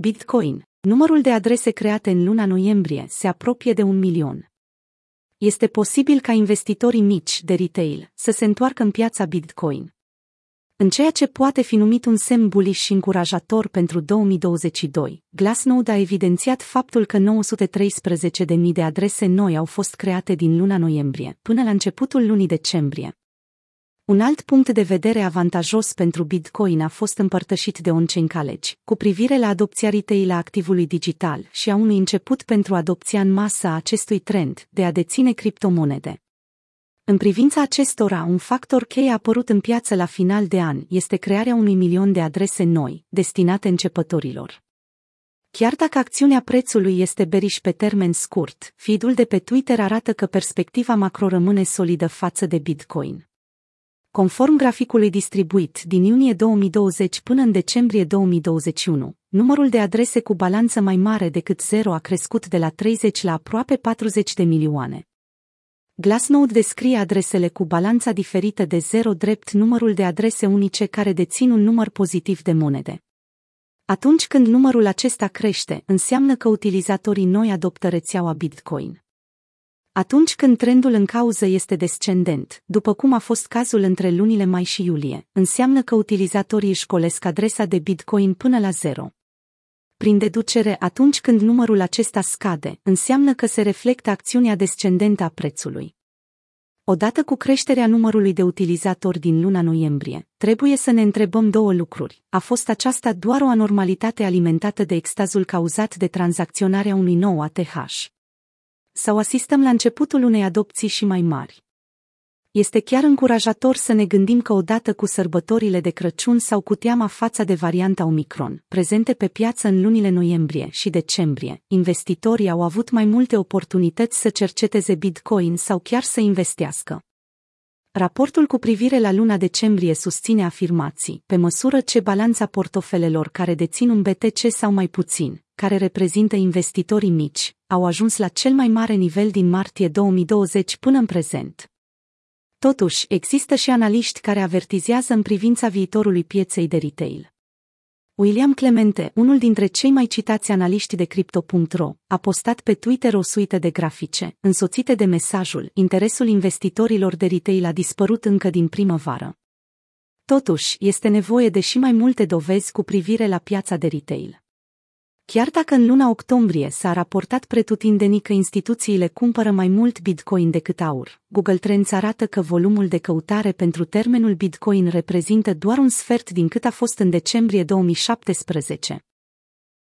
Bitcoin. Numărul de adrese create în luna noiembrie se apropie de un milion. Este posibil ca investitorii mici de retail să se întoarcă în piața Bitcoin. În ceea ce poate fi numit un semn bullish și încurajator pentru 2022, Glassnode a evidențiat faptul că 913.000 de adrese noi au fost create din luna noiembrie până la începutul lunii decembrie, un alt punct de vedere avantajos pentru Bitcoin a fost împărtășit de on-chain college, cu privire la adopția retail a activului digital și a unui început pentru adopția în masă a acestui trend de a deține criptomonede. În privința acestora, un factor cheie apărut în piață la final de an este crearea unui milion de adrese noi, destinate începătorilor. Chiar dacă acțiunea prețului este beriș pe termen scurt, feed de pe Twitter arată că perspectiva macro rămâne solidă față de Bitcoin. Conform graficului distribuit din iunie 2020 până în decembrie 2021, numărul de adrese cu balanță mai mare decât 0 a crescut de la 30 la aproape 40 de milioane. Glassnode descrie adresele cu balanța diferită de 0 drept numărul de adrese unice care dețin un număr pozitiv de monede. Atunci când numărul acesta crește, înseamnă că utilizatorii noi adoptă rețeaua Bitcoin. Atunci când trendul în cauză este descendent, după cum a fost cazul între lunile mai și iulie, înseamnă că utilizatorii își colesc adresa de Bitcoin până la zero. Prin deducere, atunci când numărul acesta scade, înseamnă că se reflectă acțiunea descendentă a prețului. Odată cu creșterea numărului de utilizatori din luna noiembrie, trebuie să ne întrebăm două lucruri. A fost aceasta doar o anormalitate alimentată de extazul cauzat de tranzacționarea unui nou ATH? Sau asistăm la începutul unei adopții și mai mari. Este chiar încurajator să ne gândim că odată cu sărbătorile de Crăciun sau cu teama fața de varianta Omicron, prezente pe piață în lunile noiembrie și decembrie, investitorii au avut mai multe oportunități să cerceteze Bitcoin sau chiar să investească. Raportul cu privire la luna decembrie susține afirmații, pe măsură ce balanța portofelelor care dețin un BTC sau mai puțin, care reprezintă investitorii mici, au ajuns la cel mai mare nivel din martie 2020 până în prezent. Totuși, există și analiști care avertizează în privința viitorului pieței de retail. William Clemente, unul dintre cei mai citați analiști de Crypto.ro, a postat pe Twitter o suită de grafice, însoțite de mesajul Interesul investitorilor de retail a dispărut încă din primăvară. Totuși, este nevoie de și mai multe dovezi cu privire la piața de retail. Chiar dacă în luna octombrie s-a raportat pretutindeni că instituțiile cumpără mai mult Bitcoin decât aur, Google Trends arată că volumul de căutare pentru termenul Bitcoin reprezintă doar un sfert din cât a fost în decembrie 2017.